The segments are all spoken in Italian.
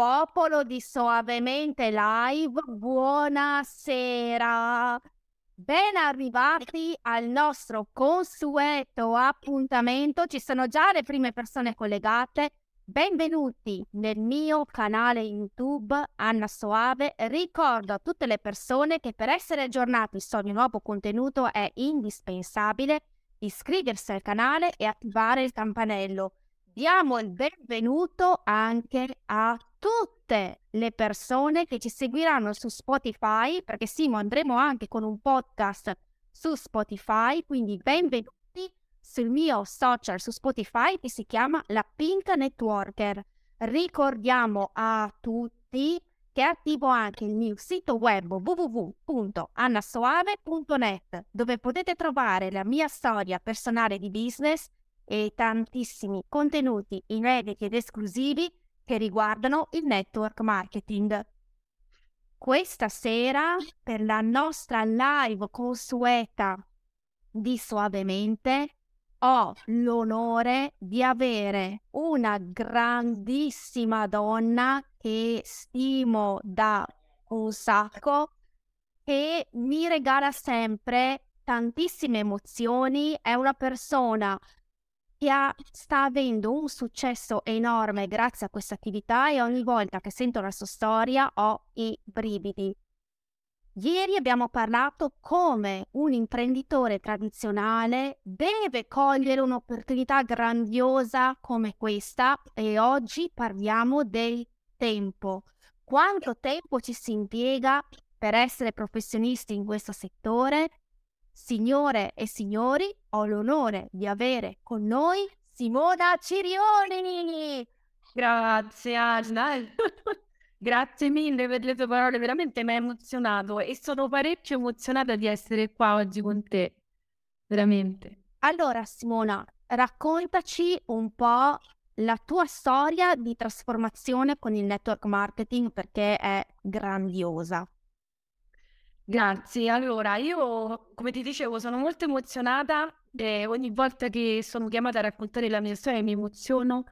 popolo di Soavemente Live, buonasera. Ben arrivati al nostro consueto appuntamento. Ci sono già le prime persone collegate. Benvenuti nel mio canale YouTube Anna Soave. Ricordo a tutte le persone che per essere aggiornati su ogni nuovo contenuto è indispensabile iscriversi al canale e attivare il campanello diamo il benvenuto anche a tutte le persone che ci seguiranno su Spotify, perché Simo andremo anche con un podcast su Spotify, quindi benvenuti sul mio social su Spotify che si chiama La Pink Networker. Ricordiamo a tutti che attivo anche il mio sito web www.annasoave.net dove potete trovare la mia storia personale di business e tantissimi contenuti inediti ed esclusivi che riguardano il network marketing. Questa sera, per la nostra live consueta di Suavemente, ho l'onore di avere una grandissima donna che stimo da un sacco, che mi regala sempre tantissime emozioni, è una persona ha, sta avendo un successo enorme grazie a questa attività e ogni volta che sento la sua storia ho i brividi. Ieri abbiamo parlato come un imprenditore tradizionale deve cogliere un'opportunità grandiosa come questa e oggi parliamo del tempo. Quanto tempo ci si impiega per essere professionisti in questo settore Signore e signori, ho l'onore di avere con noi Simona Cirioni. Grazie Anna, grazie mille per le tue parole, veramente mi ha emozionato e sono parecchio emozionata di essere qua oggi con te, veramente. Allora Simona, raccontaci un po' la tua storia di trasformazione con il network marketing perché è grandiosa. Grazie. Allora, io, come ti dicevo, sono molto emozionata e ogni volta che sono chiamata a raccontare la mia storia mi emoziono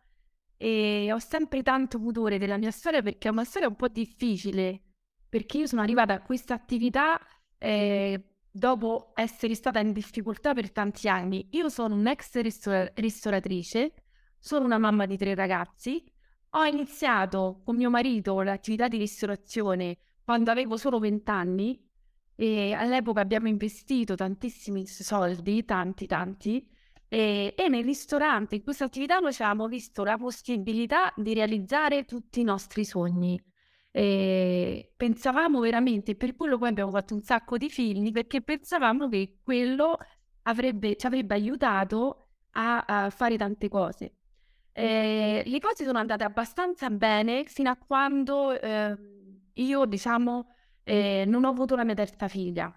e ho sempre tanto pudore della mia storia perché è una storia un po' difficile, perché io sono arrivata a questa attività eh, dopo essere stata in difficoltà per tanti anni. Io sono un'ex ristora- ristoratrice, sono una mamma di tre ragazzi, ho iniziato con mio marito l'attività di ristorazione quando avevo solo 20 anni e all'epoca abbiamo investito tantissimi soldi, tanti, tanti, e, e nel ristorante, in questa attività, noi ci avevamo visto la possibilità di realizzare tutti i nostri sogni. E pensavamo veramente, per quello poi abbiamo fatto un sacco di figli, perché pensavamo che quello avrebbe, ci avrebbe aiutato a, a fare tante cose. E le cose sono andate abbastanza bene fino a quando eh, io, diciamo, eh, non ho avuto la mia terza figlia.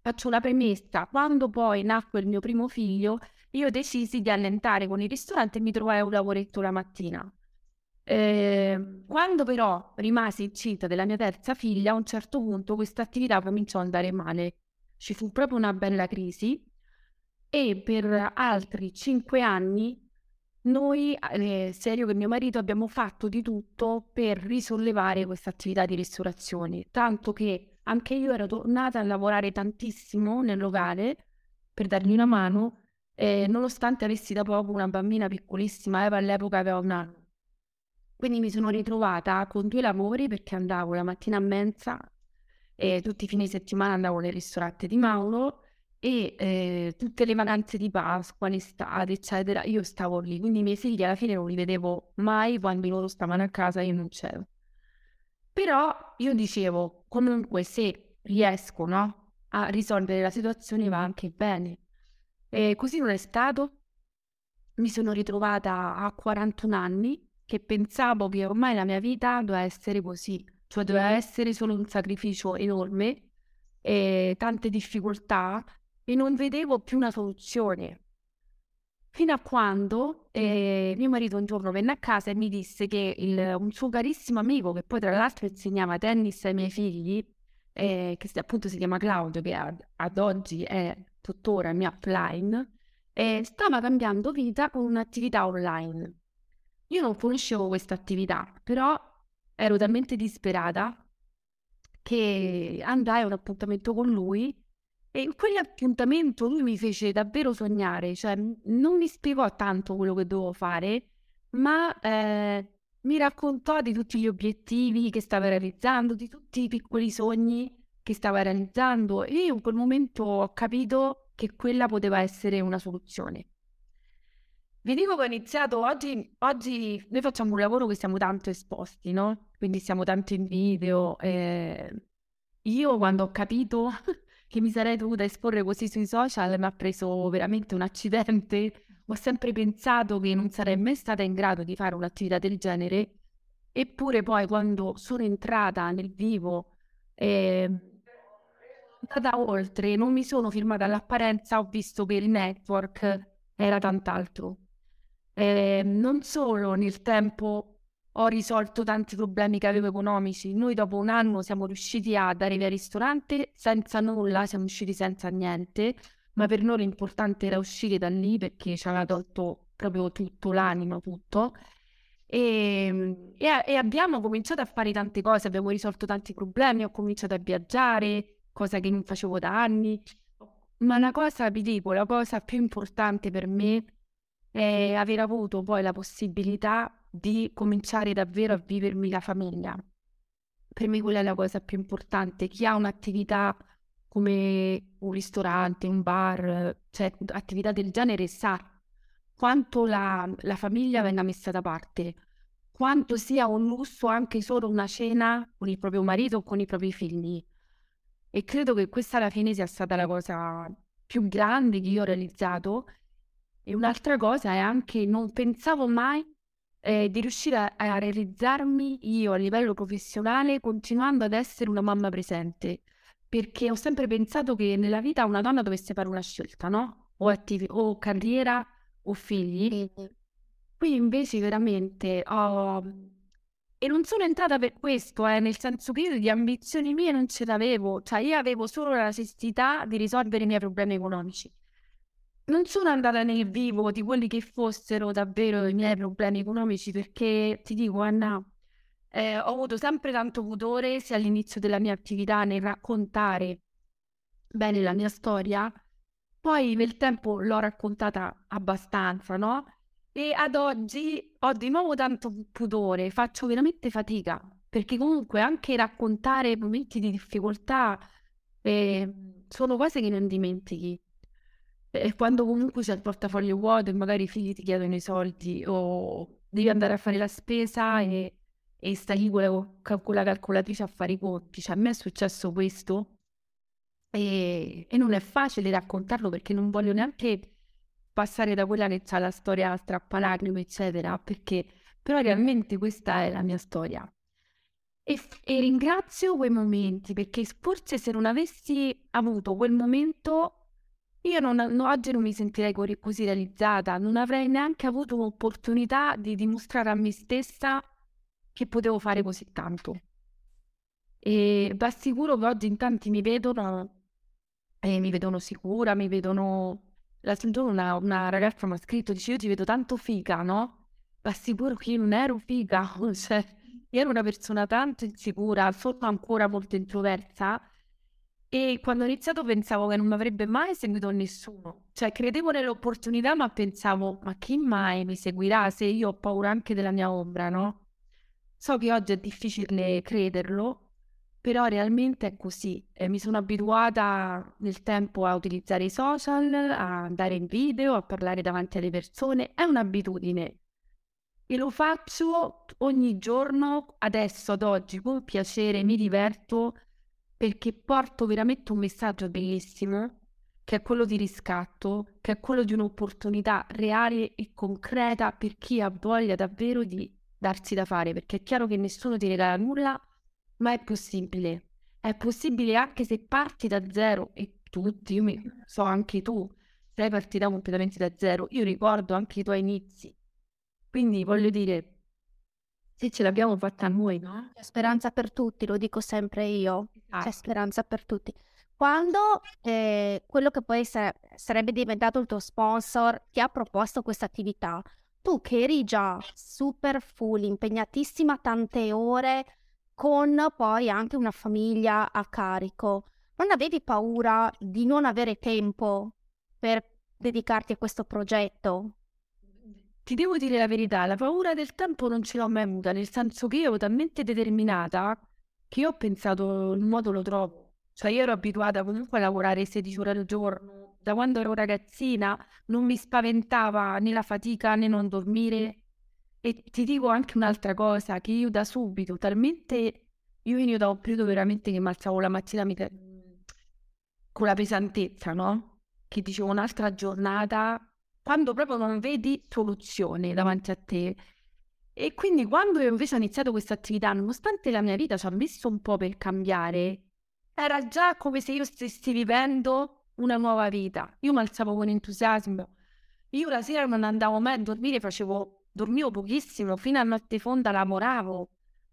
Faccio una premessa, quando poi nacque il mio primo figlio, io decisi di allentare con il ristorante e mi trovai un lavoretto la mattina. Eh, quando però rimasi incinta della mia terza figlia, a un certo punto questa attività cominciò ad andare male. Ci fu proprio una bella crisi e per altri cinque anni noi, eh, serio che mio marito, abbiamo fatto di tutto per risollevare questa attività di ristorazione, tanto che anche io ero tornata a lavorare tantissimo nel locale per dargli una mano, eh, nonostante avessi da poco una bambina piccolissima, Eva all'epoca aveva un anno. Quindi mi sono ritrovata con due lavori perché andavo la mattina a mensa e tutti i fine settimana andavo nel ristorante di Mauro e eh, tutte le vacanze di Pasqua, l'estate, eccetera, io stavo lì, quindi i miei figli alla fine non li vedevo mai quando loro stavano a casa io non c'ero. Però io dicevo, comunque se riesco no, a risolvere la situazione va anche bene. E così non è stato. Mi sono ritrovata a 41 anni che pensavo che ormai la mia vita doveva essere così, cioè doveva essere solo un sacrificio enorme e tante difficoltà e non vedevo più una soluzione. Fino a quando eh, mio marito un giorno venne a casa e mi disse che il, un suo carissimo amico, che poi tra l'altro insegnava tennis ai miei figli, eh, che appunto si chiama Claudio, che ad, ad oggi è tuttora mio upline, eh, stava cambiando vita con un'attività online. Io non conoscevo questa attività, però ero talmente disperata che andai a un appuntamento con lui e in quell'appuntamento lui mi fece davvero sognare, cioè non mi spiegò tanto quello che dovevo fare, ma eh, mi raccontò di tutti gli obiettivi che stava realizzando, di tutti i piccoli sogni che stava realizzando e io in quel momento ho capito che quella poteva essere una soluzione. Vi dico che ho iniziato oggi, oggi noi facciamo un lavoro che siamo tanto esposti, no? Quindi siamo tanto in video. Eh, io quando ho capito che mi sarei dovuta esporre così sui social mi ha preso veramente un accidente. Ho sempre pensato che non sarei mai stata in grado di fare un'attività del genere, eppure poi quando sono entrata nel vivo eh, andata oltre, non mi sono firmata all'apparenza, ho visto che il network era tant'altro. Eh, non solo nel tempo ho risolto tanti problemi che avevo economici. Noi dopo un anno siamo riusciti ad arrivare al ristorante senza nulla, siamo usciti senza niente, ma per noi l'importante era uscire da lì perché ci aveva tolto proprio tutto, l'animo, tutto. E, e, e, abbiamo cominciato a fare tante cose, abbiamo risolto tanti problemi, ho cominciato a viaggiare, cosa che non facevo da anni. Ma la cosa, vi dico, la cosa più importante per me è aver avuto poi la possibilità di cominciare davvero a vivermi la famiglia. Per me quella è la cosa più importante. Chi ha un'attività come un ristorante, un bar, cioè attività del genere sa quanto la, la famiglia venga messa da parte, quanto sia un lusso anche solo una cena con il proprio marito o con i propri figli. E credo che questa alla fine sia stata la cosa più grande che io ho realizzato. E un'altra cosa è anche non pensavo mai eh, di riuscire a, a, realizzarmi io a livello professionale continuando ad essere una mamma presente. Perché ho sempre pensato che nella vita una donna dovesse fare una scelta, no? O, attivi- o carriera o figli. Qui invece veramente ho e non sono entrata per questo, eh, nel senso che io di ambizioni mie non ce l'avevo, cioè io avevo solo la necessità di risolvere i miei problemi economici. Non sono andata nel vivo di quelli che fossero davvero i miei problemi economici perché ti dico Anna, eh, ho avuto sempre tanto pudore sia all'inizio della mia attività nel raccontare bene la mia storia, poi nel tempo l'ho raccontata abbastanza, no? E ad oggi ho di nuovo tanto pudore, faccio veramente fatica, perché comunque anche raccontare momenti di difficoltà eh, sono cose che non dimentichi. E quando comunque c'è il portafoglio vuoto e magari i figli ti chiedono i soldi o devi andare a fare la spesa e, e stai lì con la, la calcolatrice a fare i conti. Cioè, a me è successo questo e, e non è facile raccontarlo perché non voglio neanche passare da quella che ha la storia strappalacrime, eccetera, perché però realmente questa è la mia storia. E, e, ringrazio quei momenti perché forse se non avessi avuto quel momento io non, non, oggi non mi sentirei così realizzata, non avrei neanche avuto l'opportunità di dimostrare a me stessa che potevo fare così tanto. E vi assicuro che oggi in tanti mi vedono e mi vedono sicura, mi vedono L'altro giorno una, una ragazza mi ha scritto, dice io ti vedo tanto figa, no? Ma sicuro che io non ero figa, cioè io ero una persona tanto insicura, sono ancora molto introversa e quando ho iniziato pensavo che non mi avrebbe mai seguito nessuno, cioè credevo nell'opportunità ma pensavo ma chi mai mi seguirà se io ho paura anche della mia ombra, no? So che oggi è difficile crederlo, però realmente è così. Eh, mi sono abituata nel tempo a utilizzare i social, a andare in video, a parlare davanti alle persone. È un'abitudine. E lo faccio ogni giorno, adesso, ad oggi, con piacere, mi diverto perché porto veramente un messaggio bellissimo, che è quello di riscatto, che è quello di un'opportunità reale e concreta per chi ha voglia davvero di darsi da fare, perché è chiaro che nessuno ti regala nulla ma è possibile. È possibile anche se parti da zero e tutti, io mi, so anche tu, sei partita completamente da zero. Io ricordo anche i tuoi inizi. Quindi voglio dire, se ce l'abbiamo fatta noi, no? C'è speranza per tutti, lo dico sempre io. Esatto. C'è speranza per tutti. Quando eh, quello che poi sare- sarebbe diventato il tuo sponsor ti ha proposto questa attività, tu che eri già super full, impegnatissima tante ore, con poi anche una famiglia a carico, non avevi paura di non avere tempo per dedicarti a questo progetto? Ti devo dire la verità, la paura del tempo non ce l'ho mai avuta, nel senso che io ero talmente determinata che io ho pensato il modo lo trovo. Cioè io ero abituata comunque a lavorare 16 ore al giorno, da quando ero ragazzina non mi spaventava né la fatica né non dormire. E ti dico anche un'altra cosa, che io da subito, talmente, io venivo da un periodo veramente che mi alzavo la mattina mi... con la pesantezza, no? Che dicevo un'altra giornata quando proprio non vedi soluzione davanti a te. E quindi quando io invece ho iniziato questa attività, nonostante la mia vita ci ha messo un po' per cambiare, era già come se io stessi vivendo una nuova vita. Io mi alzavo con entusiasmo. Io la sera non andavo mai a dormire, facevo, dormivo pochissimo, fino a notte fonda lavoravo,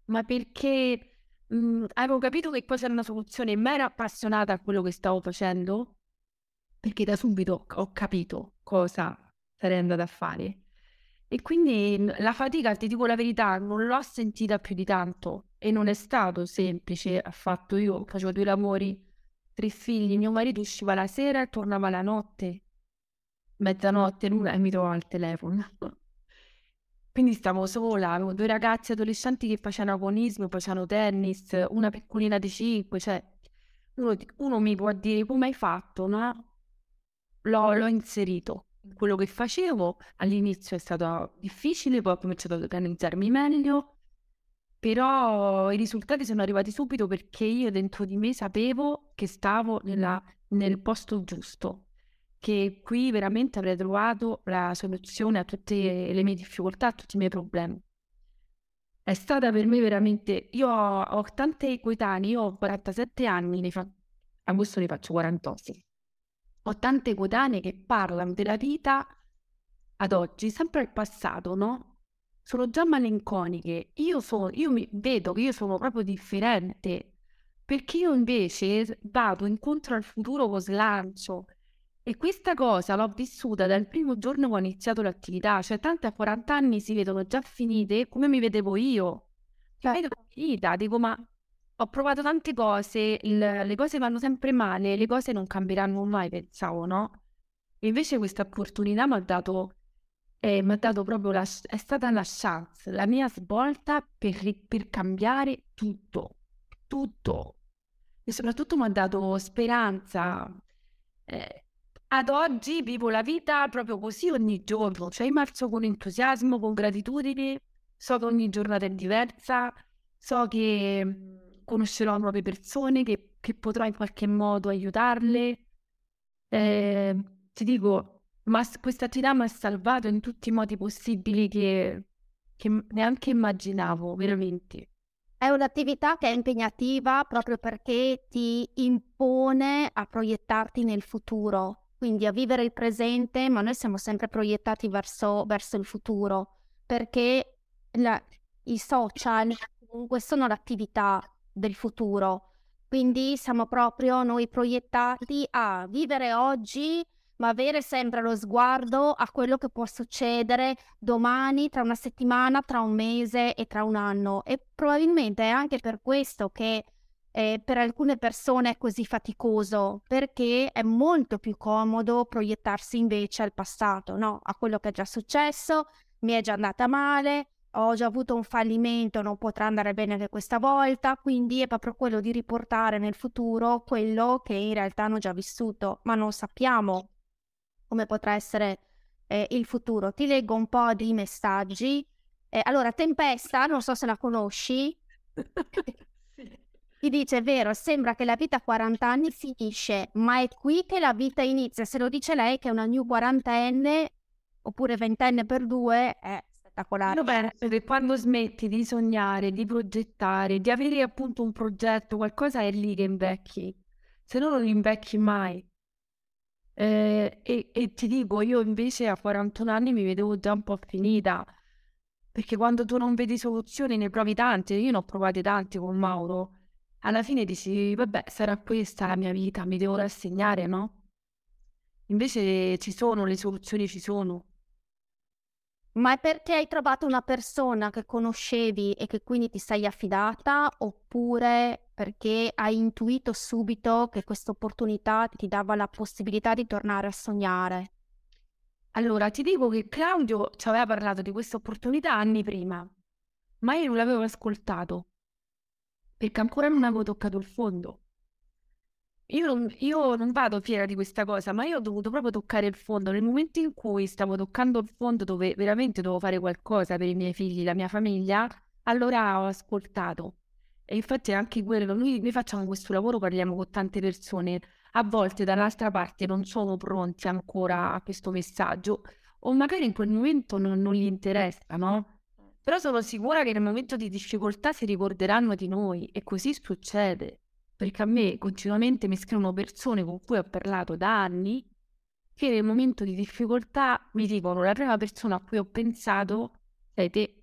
ma perché mh, mhmm, avevo capito che poi c'era una soluzione mi ero appassionata a quello che stavo facendo, perché da subito ho capito cosa sarei andata a fare. E quindi la fatica, ti dico la verità, non l'ho sentita più di tanto e non è stato semplice affatto. Io facevo due lavori, tre figli, mio marito usciva la sera e tornava la notte, mezzanotte, l'una e mi trovava al telefono. Quindi stavo sola, avevo due ragazzi adolescenti che facevano agonismo, facevano tennis, una piccolina di cinque, cioè uno, uno mi può dire come hai fatto, no? L'ho, l'ho inserito quello che facevo all'inizio è stato difficile, poi ho cominciato ad organizzarmi meglio, però i risultati sono arrivati subito perché io dentro di me sapevo che stavo nella, nel posto giusto, che qui veramente avrei trovato la soluzione a tutte le mie difficoltà, a tutti i miei problemi. È stata per me veramente... Io ho, ho tante coetanee, io ho 47 anni, ne fa... agosto ne faccio 48 ho tante coetanee che parlano della vita ad oggi, sempre al passato, no? Sono già malinconiche. Io, sono, io mi vedo che io sono proprio differente, perché io invece vado incontro al futuro con slancio. E questa cosa l'ho vissuta dal primo giorno che ho iniziato l'attività, cioè tante a 40 anni si vedono già finite come mi vedevo io. Cioè, vedo finita, dico ma ho provato tante cose, il, le cose vanno sempre male, le cose non cambieranno mai, pensavo, no? Invece questa opportunità mi ha dato, eh, dato proprio la, è stata la chance, la mia svolta per, per cambiare tutto, tutto. E soprattutto mi ha dato speranza. Eh, ad oggi vivo la vita proprio così ogni giorno, cioè marzo con entusiasmo, con gratitudine, so che ogni giornata è diversa, so che conoscerò nuove persone, che, che potrò in qualche modo aiutarle. Eh, ti dico, ma questa attività mi ha salvato in tutti i modi possibili che, che neanche immaginavo, veramente. È un'attività che è impegnativa proprio perché ti impone a proiettarti nel futuro, quindi a vivere il presente, ma noi siamo sempre proiettati verso, verso il futuro, perché la, i social comunque sono l'attività del futuro. Quindi siamo proprio noi proiettati a vivere oggi, ma avere sempre lo sguardo a quello che può succedere domani, tra una settimana, tra un mese e tra un anno. E probabilmente è anche per questo che eh, per alcune persone è così faticoso, perché è molto più comodo proiettarsi invece al passato, no? A quello che è già successo, mi è già andata male, ho già avuto un fallimento, non potrà andare bene anche questa volta, quindi è proprio quello di riportare nel futuro quello che in realtà hanno già vissuto, ma non sappiamo come potrà essere eh, il futuro. Ti leggo un po' di messaggi. Eh, allora, Tempesta, non so se la conosci. Ti dice, è vero, sembra che la vita a 40 anni finisce, ma è qui che la vita inizia. Se lo dice lei che è una new quarantenne oppure ventenne per due, eh, spettacolare. Io penso che quando smetti di sognare, di progettare, di avere appunto un progetto, qualcosa è lì che invecchi, se no non invecchi mai. Eh, e, e, ti dico, io invece a 41 anni mi vedevo già un po' finita, perché quando tu non vedi soluzioni ne provi tante, io ne ho provate tante con Mauro, alla fine dici, vabbè, sarà questa la mia vita, mi devo rassegnare, no? Invece ci sono, le soluzioni ci sono. Ma è perché hai trovato una persona che conoscevi e che quindi ti sei affidata oppure perché hai intuito subito che questa opportunità ti dava la possibilità di tornare a sognare? Allora, ti dico che Claudio ci aveva parlato di questa opportunità anni prima, ma io non l'avevo ascoltato perché ancora non avevo toccato il fondo. Io non, io non vado fiera di questa cosa, ma io ho dovuto proprio toccare il fondo. Nel momento in cui stavo toccando il fondo dove veramente dovevo fare qualcosa per i miei figli, la mia famiglia, allora ho ascoltato. E infatti anche quello, noi, noi facciamo questo lavoro, parliamo con tante persone, a volte dall'altra parte non sono pronti ancora a questo messaggio, o magari in quel momento non, non gli interessa, no? Però sono sicura che nel momento di difficoltà si ricorderanno di noi e così succede perché a me continuamente mi scrivono persone con cui ho parlato da anni che nel momento di difficoltà mi dicono la prima persona a cui ho pensato sei te.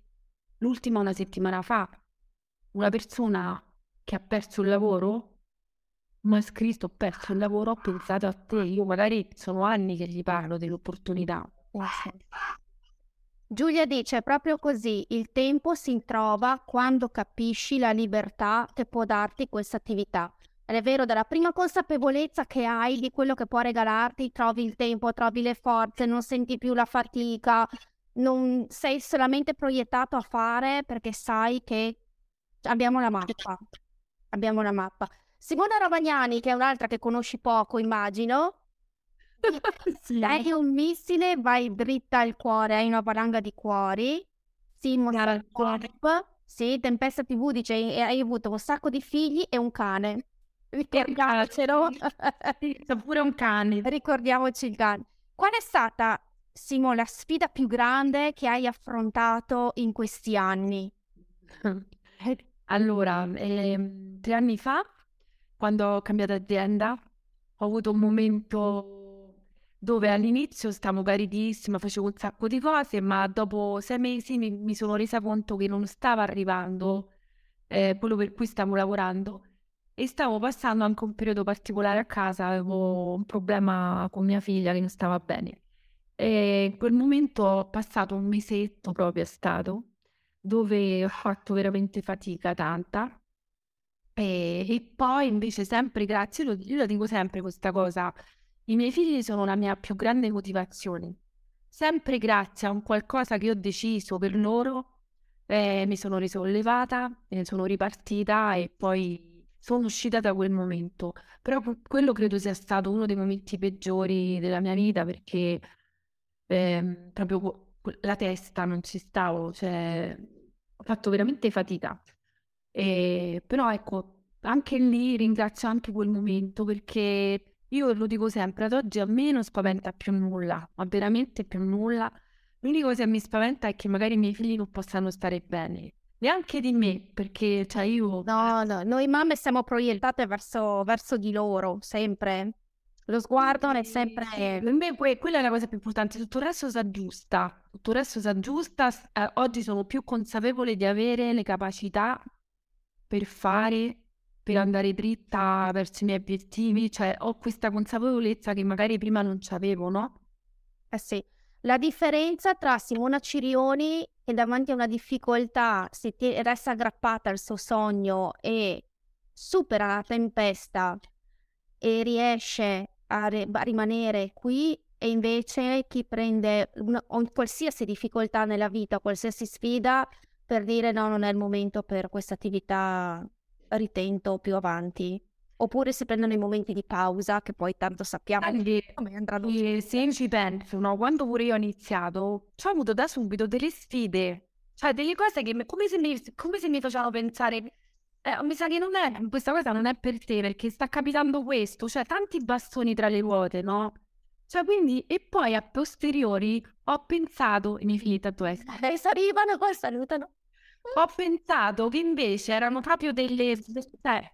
L'ultima una settimana fa, una persona che ha perso il lavoro mi ha scritto ho perso il lavoro, ho pensato a te. Io magari sono anni che gli parlo dell'opportunità. Giulia dice proprio così, il tempo si trova quando capisci la libertà che può darti questa attività. È vero, dalla prima consapevolezza che hai di quello che può regalarti, trovi il tempo, trovi le forze, non senti più la fatica, non sei solamente proiettato a fare perché sai che abbiamo la mappa. Abbiamo la mappa. Simona Ravagnani, che è un'altra che conosci poco, immagino, sì. Hai un missile, vai dritta al cuore, hai una valanga di cuori. Simon sì, Tempesta TV dice hai avuto un sacco di figli e un cane. Ricordiamocelo. C'è pure un cane. Ricordiamoci il cane. Qual è stata, Simo, la sfida più grande che hai affrontato in questi anni? Allora, eh, tre anni fa, quando ho cambiato azienda, ho avuto un momento dove all'inizio stavo caritissima, facevo un sacco di cose, ma dopo sei mesi mi, mi sono resa conto che non stava arrivando eh, quello per cui stavo lavorando. E stavo passando anche un periodo particolare a casa, avevo un problema con mia figlia che non stava bene. E in quel momento ho passato un mesetto proprio a stato dove ho fatto veramente fatica tanta. E, e poi invece sempre grazie, io, io lo dico sempre questa cosa, i miei figli sono la mia più grande motivazione. Sempre grazie a un qualcosa che ho deciso per loro, eh, mi sono risollevata, ne sono ripartita e poi sono uscita da quel momento. Però quello credo sia stato uno dei momenti peggiori della mia vita perché eh, proprio la testa non ci stavo, cioè ho fatto veramente fatica. E, però ecco, anche lì ringrazio anche quel momento perché io lo dico sempre, ad oggi a me non spaventa più nulla, ma veramente più nulla. L'unica cosa che mi spaventa è che magari i miei figli non possano stare bene. Neanche di me, perché cioè io... No, no, noi mamme siamo proiettate verso, verso di loro, sempre. Lo sguardo è sempre... Per me que- quella è la cosa più importante, tutto il resto si aggiusta, tutto il resto si aggiusta. Eh, oggi sono più consapevole di avere le capacità per fare per andare dritta verso i miei obiettivi, cioè ho questa consapevolezza che magari prima non c'avevo, no? Eh sì, la differenza tra Simona Cirioni che davanti a una difficoltà si t- resta aggrappata al suo sogno e supera la tempesta e riesce a, re- a rimanere qui e invece chi prende una, qualsiasi difficoltà nella vita, qualsiasi sfida per dire no, non è il momento per questa attività ritento più avanti. Oppure si prendono i momenti di pausa, che poi tanto sappiamo Anche, come andranno. E se ci penso, no? quando pure io ho iniziato, ho avuto da subito delle sfide, cioè delle cose che come se mi, come se mi facevano pensare, eh, mi sa che non è, questa cosa non è per te, perché sta capitando questo, cioè tanti bastoni tra le ruote, no? Cioè, quindi, e poi a posteriori ho pensato, i miei figli tatuati, eh, arrivano, poi salutano. Ho pensato che invece erano proprio delle... Cioè,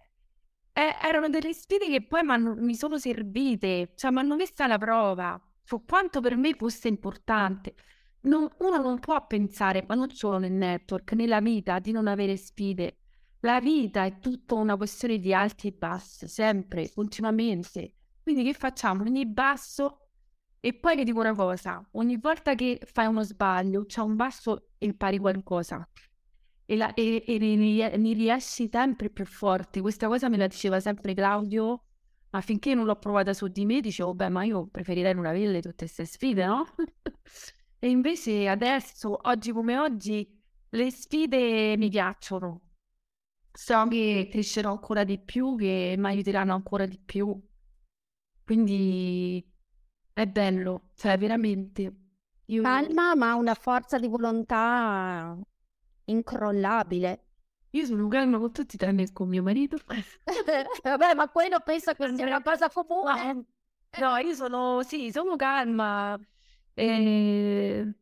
eh, erano delle sfide che poi mi sono servite, cioè mi hanno messa alla prova su quanto per me fosse importante. Non, uno non può pensare, ma non solo nel network, nella vita, di non avere sfide. La vita è tutta una questione di alti e bassi, sempre, continuamente. Quindi che facciamo? Ogni basso E poi vi dico una cosa, ogni volta che fai uno sbaglio, c'è un basso, impari qualcosa. E, la, e, e ne, riesci sempre più forte. Questa cosa me la diceva sempre Claudio, ma finché non l'ho provata su di me, dicevo, beh, ma io preferirei non averle tutte queste sfide, no? e invece adesso, oggi come oggi, le sfide mi piacciono. So che crescerò ancora di più, che mi aiuteranno ancora di più. Quindi è bello, cioè veramente. Io... Calma, ma una forza di volontà incrollabile. Io sono calma con tutti tranne con mio marito. Vabbè, ma quello penso che sia una cosa comune. No, io sono, sì, sono calma. Eh,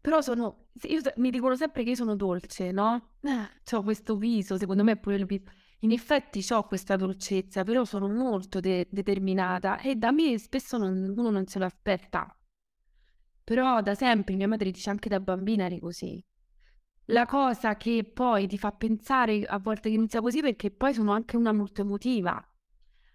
però sono, io, mi dicono sempre che io sono dolce, no? Ho questo viso, secondo me è pure il viso. In effetti ho questa dolcezza, però sono molto de- determinata e da me spesso non, uno non se lo aspetta. Però da sempre, mia madre dice anche da bambina eri così. La cosa che poi ti fa pensare a volte che inizia così perché poi sono anche una molto emotiva.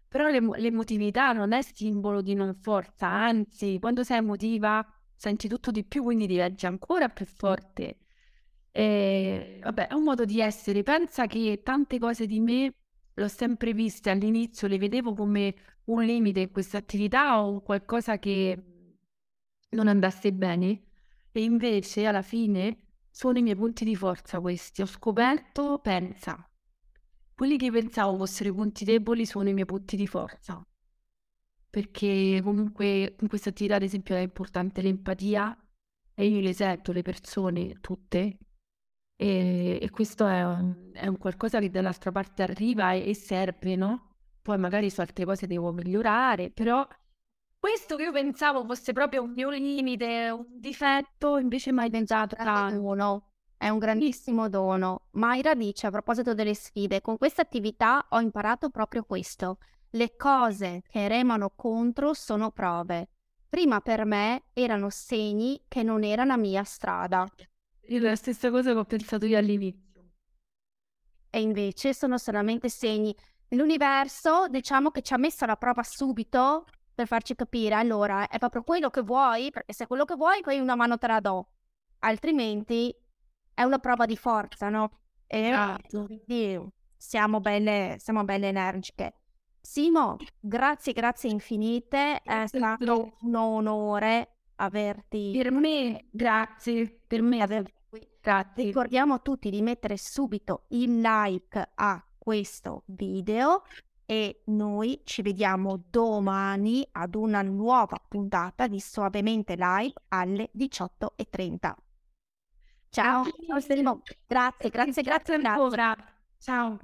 Però l'em- l'emotività non è simbolo di non forza, anzi, quando sei emotiva senti tutto di più, quindi diventi ancora più forte. E, vabbè, è un modo di essere. Pensa che tante cose di me l'ho sempre viste all'inizio, le vedevo come un limite in questa attività o qualcosa che non andasse bene. E invece alla fine sono i miei punti di forza questi. Ho scoperto, pensa, quelli che pensavo fossero i punti deboli sono i miei punti di forza. Perché comunque in questa attività, ad esempio, è importante l'empatia e io le sento le persone tutte e, e questo è un, è un, qualcosa che dall'altra parte arriva e, e serve, no? Poi magari su altre cose devo migliorare, però questo che io pensavo fosse proprio un mio limite, un difetto, invece mai pensato dono. È un grandissimo dono. Mayra dice a proposito delle sfide, con questa attività ho imparato proprio questo. Le cose che remano contro sono prove. Prima per me erano segni che non era la mia strada. Io la stessa cosa che ho pensato io all'inizio. E invece sono solamente segni. L'universo, diciamo che ci ha messo alla prova subito per farci capire, allora, è proprio quello che vuoi, perché se è quello che vuoi, poi una mano te la do. Altrimenti è una prova di forza, no? E esatto. quindi siamo belle, siamo belle energiche. Simo, grazie, grazie infinite. È stato un onore averti. Per me, grazie. Per me averti qui. Grazie. Ricordiamo a tutti di mettere subito il like a questo video e noi ci vediamo domani ad una nuova puntata di Suavemente Live alle 18.30. Ciao, Ciao. Grazie, grazie, grazie, grazie ancora. Ciao.